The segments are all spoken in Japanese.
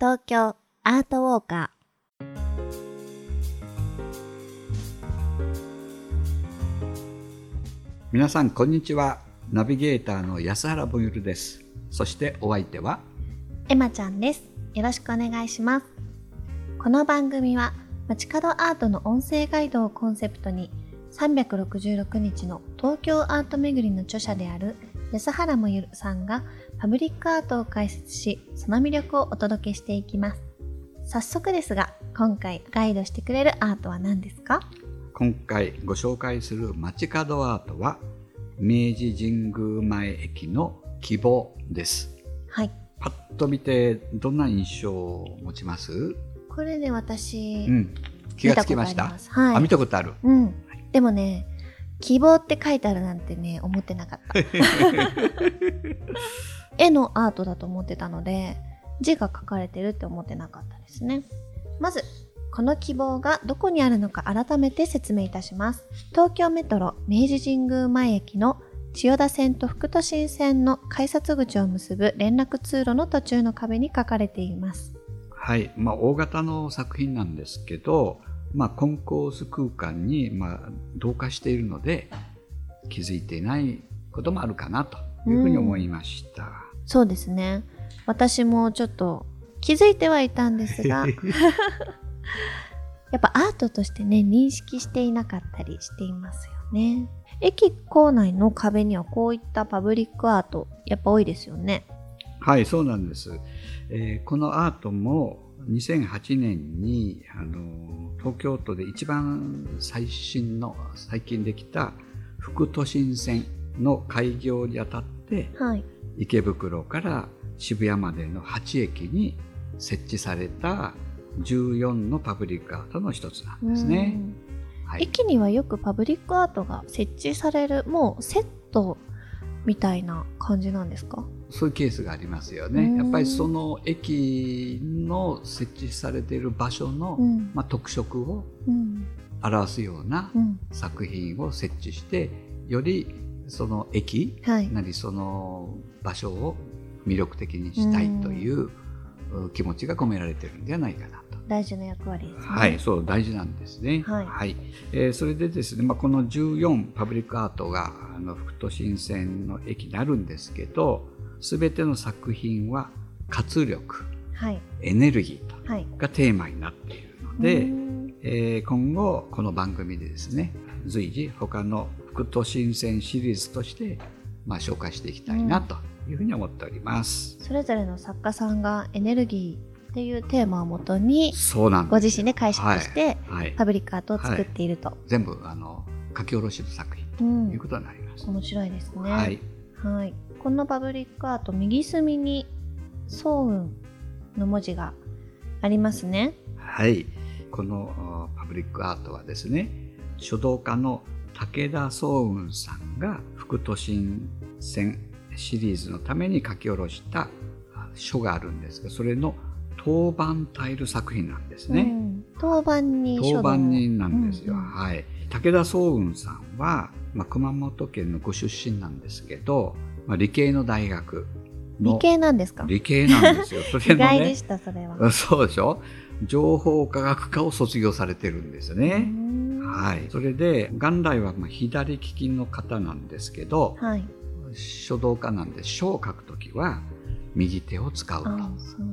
東京アートウォーカ皆さんこんにちは。ナビゲーターの安原ぼゆるです。そしてお相手は？ーエマちゃんです。よろしくお願いします。この番組は街角アートの音声ガイドをコンセプトに366日の東京アート巡りの著者である安原もゆるさんがパブリックアートを解説しその魅力をお届けしていきます。早速ですが今回ガイドしてくれるアートは何ですか？今回ご紹介する街角アートは明治神宮前駅の希望です。はい。パッと見てどんな印象を持ちます？これね私、うん。気がつきました？見たことあります。はい。あ見たことある。うん。でもね、希望って書いてあるなんてね、思ってなかった。絵のアートだと思ってたので、字が書かれてるって思ってなかったですね。まず、この希望がどこにあるのか改めて説明いたします。東京メトロ明治神宮前駅の千代田線と副都心線の改札口を結ぶ連絡通路の途中の壁に書かれています。はい、まあ、大型の作品なんですけど、まあ、コンコース空間に、まあ、同化しているので気づいていないこともあるかなというふうに思いました。そうですね。私もちょっと気づいてはいたんですが、やっぱアートとしてね、認識していなかったりしていますよね。駅構内の壁にはこういったパブリックアート、やっぱ多いですよね。はい、そうなんです。えーこのアートも2008年にあの東京都で一番最新の最近できた副都心線の開業にあたってはい。池袋から渋谷までの8駅に設置された14のパブリックアートの一つなんですねう。んはい、駅にはよくパブリックアートが設置される、もうセットみたいな感じなんですか？そういうケースがありますよね。うんやっぱりその駅の設置されている場所の、うん。まあ、特色をうん。表すようなうん。作品を設置してよりその駅はい。なりその場所を魅力的にしたいというう気持ちが込められてるんではないかなと。大事な役割ですね。はい、そう大事なんですね。はいえーそれでですね、まあ、この14パブリックアートがあの副都心線の駅にあるんですけど、すべての作品は活力、はい。エネルギー。がテーマになっているので、うん。えー今後この番組でですね随時他の副都心線シリーズとして、まあ、紹介していきたいなというふうに思っております。それぞれの作家さんがエネルギーっていうテーマをもとにそうなんご自身で解釈してはい、パブリックアートを作っていると、全部あの書き下ろしの作品うんということになります。面白いですね、はい、はいこのパブリックアート右隅に「早雲」の文字がありますねはい、このあパブリックアートはですね書道家の武田壮雲さんが副都心線シリーズのために書き下ろしたあ書があるんですがそれの当番タイル作品なんですね。うん当番に書道当番人なんですよ。うんうんはい。武田壮雲さんは、まあ、熊本県のご出身なんですけど、まあ、理系の大学の理系なんですか？理系なんですよ。それね外でしたそれは、そうでしょ？情報科学科を卒業されてるんですうね。んはい。それで、元来はまあ左利きの方なんですけど、はい書道家なんで書を書くときは右手を使う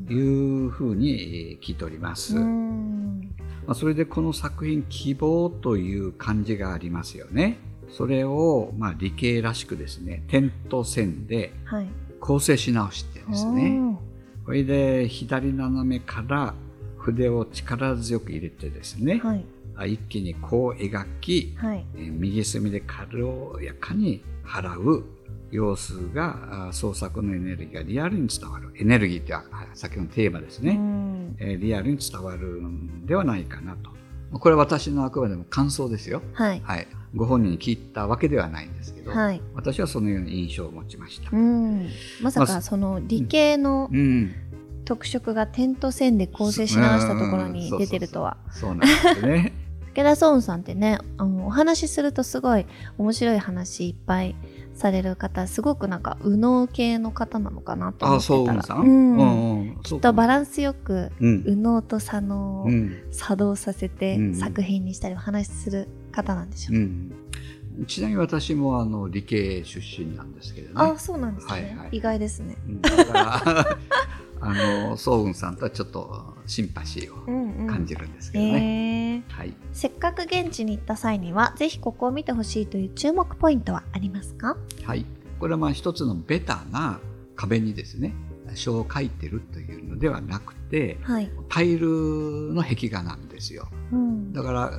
というふうにえー聞いております。うんまあ、それでこの作品「希望」という漢字がありますよね。それをまあ理系らしくですね点と線ではい構成し直してですねおーこれで左斜めから筆を力強く入れてですね、はいあ一気にこう描き、はいえー右隅で軽やかに払う様子があ創作のエネルギーがリアルに伝わるエネルギーっては先ほどのテーマですね。うんえーリアルに伝わるんではないかなと。これは私のあくまでも感想ですよ。はいはい。ご本人に聞いたわけではないんですけど、はい。私はそのような印象を持ちました。うん、まさまあかその理系のうん。特色が点と線で構成し直したところに出てるとは。そうなんですね。武田壮雲さんってねあのお話しするとすごい面白い話いっぱいされる方すごくなんか右脳系の方なのかなと思あってたら。そうさん、うん。うんきっとバランスよくうん。右脳と左脳をうん。作動させてうん。作品にしたりお話しする方なんでしょう、うん、ちなみに私もあの理系出身なんですけどね。あそうなんですね、はいはい。意外ですね。うん。だからあのソウンさんとはちょっとシンパシーをうんうん。感じるんですけどね、へー。はい。せっかく現地に行った際にはぜひここを見てほしいという注目ポイントはありますか？はい、これはまあ一つのベタな壁にですね書を書いてるというのではなくてはい、タイルの壁画なんですよ。うん。だから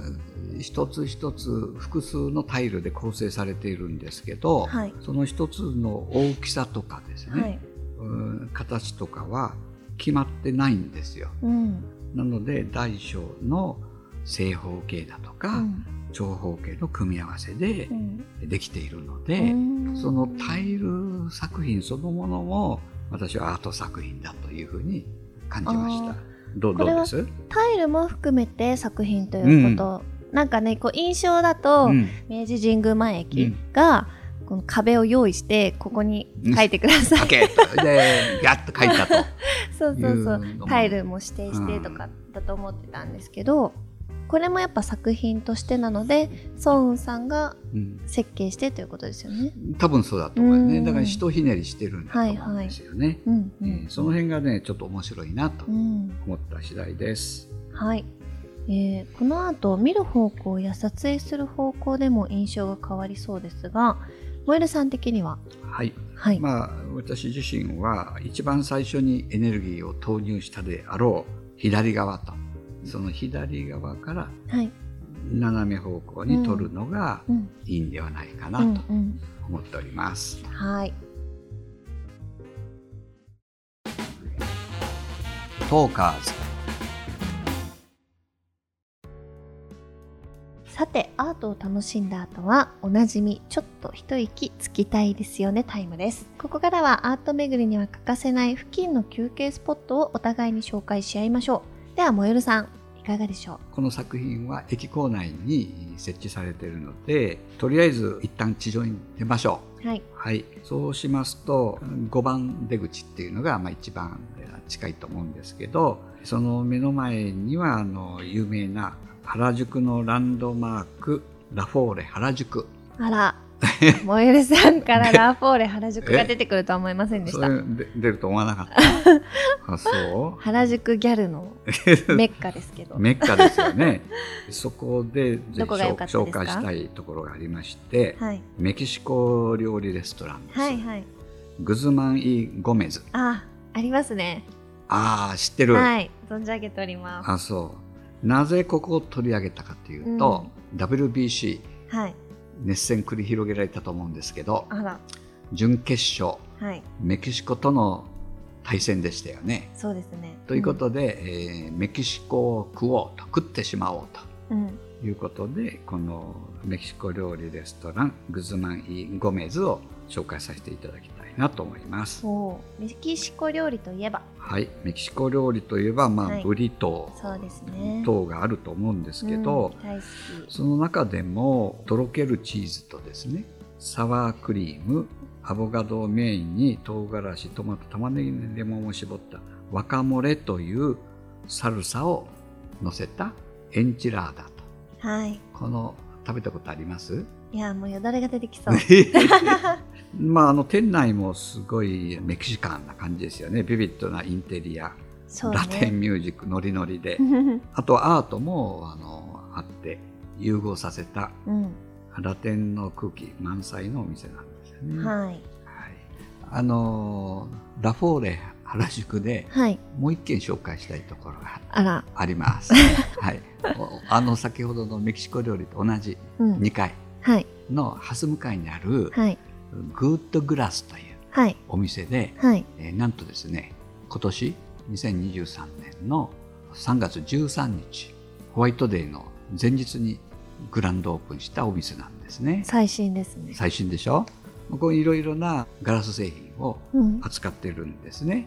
一つ一つ複数のタイルで構成されているんですけど、はい。その一つの大きさとかですね、はい。うん形とかは決まってないんですよ。うん。なので大小の正方形だとうか、ん。長方形の組み合わせでうん。できているので、うん。そのタイル作品そのものも私はアート作品だというふうに感じました。どうです、タイルも含めて作品ということ、なんかねこう印象だと、うん。明治神宮前駅が、この壁を用意してここに書いてください、書けとでギャッと書いたと。そうそうそう。タイルも指定してとかだと思ってたんですけど、これもやっぱ作品としてなのでソウンさんがうん。設計してということですよね。多分そうだと思うよね。うん。だからひとひねりしてるんだと思うんですよね。その辺がねちょっと面白いなとうん。思った次第です。はい、えーこの後見る方向や撮影する方向でも印象が変わりそうですがモエルさん的には？はい。はい、まあ私自身は一番最初にエネルギーを投入したであろう左側と。その左側からはい。斜め方向に撮るのがうん。いいんではないかうなんとうん。思っております。はい。トーカーズトを楽しんだ後はおなじみちょっと一息つきたいですよねタイムです。ここからはアート巡りには欠かせない付近の休憩スポットをお互いに紹介し合いましょう。ではもえるさんいかがでしょこの作品は駅構内に設置されているのでとりあえず一旦地上に出ましょう。うはい。はい、そうしますと5番出口っていうのがまあ一番近いと思うんですけどその目の前にはあの有名な原宿のランドマークラフォーレ原宿。あら。モエルさんからラフォーレ原宿が出てくるとは思いませんでした。で出ると思わなかった。あそ原宿ギャルのう メッカですけど。メッカですよね。そこでぜひどこが良かったですか？紹介したいところがありましてはい。メキシコ料理レストランです、はいはい。グズマン・イ・ゴメズ。あありますね。ああ知ってる、はい存じ上げております。あそう。なぜここを取り上げたかというと、WBC はい。熱戦繰り広げられたと思うんですけど準決勝はい。メキシコとの対戦でしたよね。そうですね。ということで、えーメキシコを食おうと食ってしまおううん、うん。ということでこのメキシコ料理レストラングズマン・イ・ゴメズを紹介させていただきたいなと思います。メキシコ料理といえば。はい、メキシコ料理といえば、まあはい。ブリトそうですね。等があると思うんですけど、うん大好き。その中でもとろけるチーズとですねサワークリームアボカドをメインに唐辛子トマト玉ねぎにレモンを絞ったワカモレというサルサを乗せたエンチラーダと。はい。この食べたことあります？いやもうよだれが出てきそう まああの店内もすごいメキシカンな感じですよね。ビビッドなインテリア、そうラテンねミュージックノリノリで。あとアートもあのあって融合させた。うん。ラテンの空気満載のお店なんですよね。はい。はい。あのラフォーレ原宿ではい。もう一軒紹介したいところがあります。はい、おあの先ほどのメキシコ料理と同じうん。2階はい。のハス向かいにあるはいグッドグラスというはい。お店で、はい。えーなんとですね今年2023年の3月13日ホワイトデーの前日にグランドオープンしたお店なんですね。最新ですね。最新でしょ？こういろいろなガラス製品をうん。扱ってるんですね。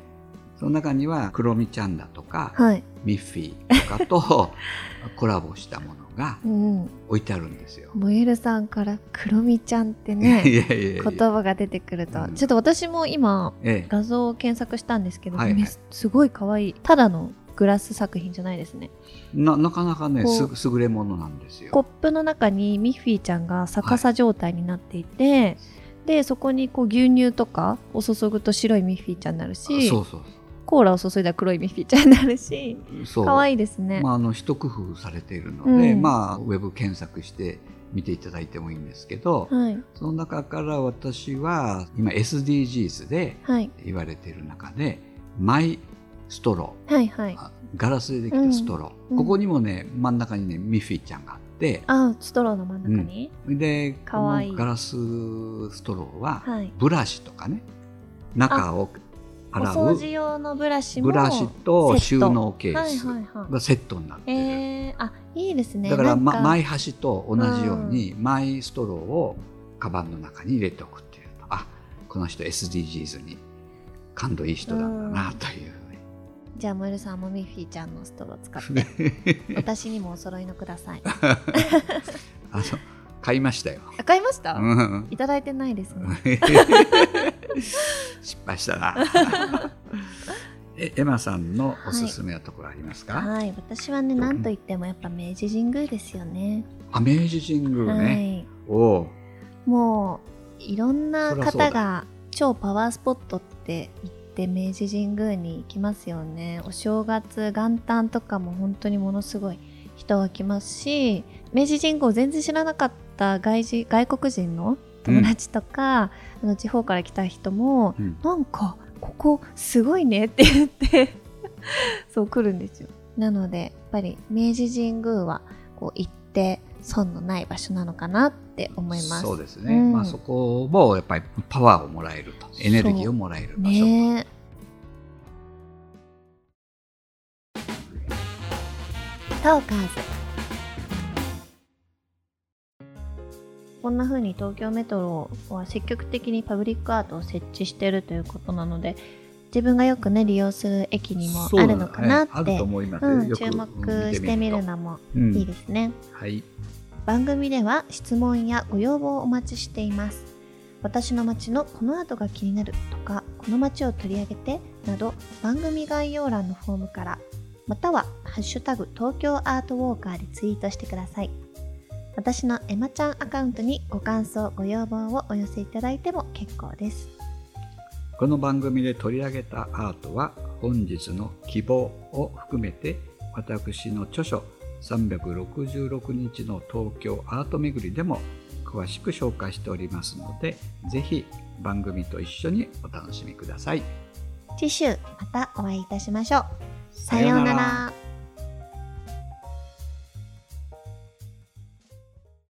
その中にはクロミちゃんだとか、はいミッフィーとかと コラボしたものがうん、置いてあるんですよ。モエルさんから「クロミちゃん」ってね言葉が出てくると、うん。ちょっと私も今ええ。画像を検索したんですけど、はいはい。めすごい可愛いただのグラス作品じゃないですね。ななかなかねす優れものなんですよ。コップの中にミッフィーちゃんが逆さ状態になっていて、でそこにこう牛乳とかを注ぐと白いミッフィーちゃんになるしそうそうコーラを注いだら黒いミッフィーちゃんになるし可愛いですね、まあ、あの一工夫されているので、うん。まあ、ウェブ検索して見ていただいてもいいんですけど、はい。その中から私は今 SDGs ではい。言われている中でマイストロはいはい。ガラスでできたストロー、うんここにもね真ん中にねミッフィーちゃんがあってあストローの真ん中に、でこかわいガラスストローははい。ブラシとかね中をお洗う掃除用のブラシもブラシと収納ケースはいはいはい。がセットになってる。えー、あいいですね。だから、ま、マイ箸と同じように、マイストローをカバンの中に入れておくっていう。とあこの人 SDGs に感度いい人なんだなという。じゃあモエルさんもミッフィーちゃんのストロー使って。私にもお揃いのください。あの買いましたよ。あ買いました、うん。いただいてないですね 失敗したな。えエマさんのおすすめのところありますか、はい。私はね何と言ってもやっぱ明治神宮ですよね、あ明治神宮ね。おおもういろんな方が超パワースポットって言って明治神宮に行きますよね。お正月元旦とかも本当にものすごい人が来ますし明治神宮を全然知らなかった外人外国人の友達とか、あの地方から来た人もうん。なんかここすごいねって言って そう来るんですよ。なのでやっぱり明治神宮はこう行って損のない場所なのかなって思います。そうですね、うん。まあ、そこもやっぱりパワーをもらえるとエネルギーをもらえる場所、ね。トーカーズこんな風に東京メトロは積極的にパブリックアートを設置してるということなので自分がよくね利用する駅にもあるのかなってうん、注目してみるのもうんいいですね、はい。番組では質問やご要望をお待ちしています。私の街のこの後が気になるとかこの街を取り上げてなど番組概要欄のフォームからまたは「ハッシュタグ東京アートウォーカー」でツイートしてください私のエマちゃんアカウントにご感想ご要望をお寄せいただいても結構です。この番組で取り上げたアートは本日の希望を含めて私の著書366日の東京アート巡りでも詳しく紹介しておりますのでぜひ番組と一緒にお楽しみください。次週またお会いいたしましょう。さようなら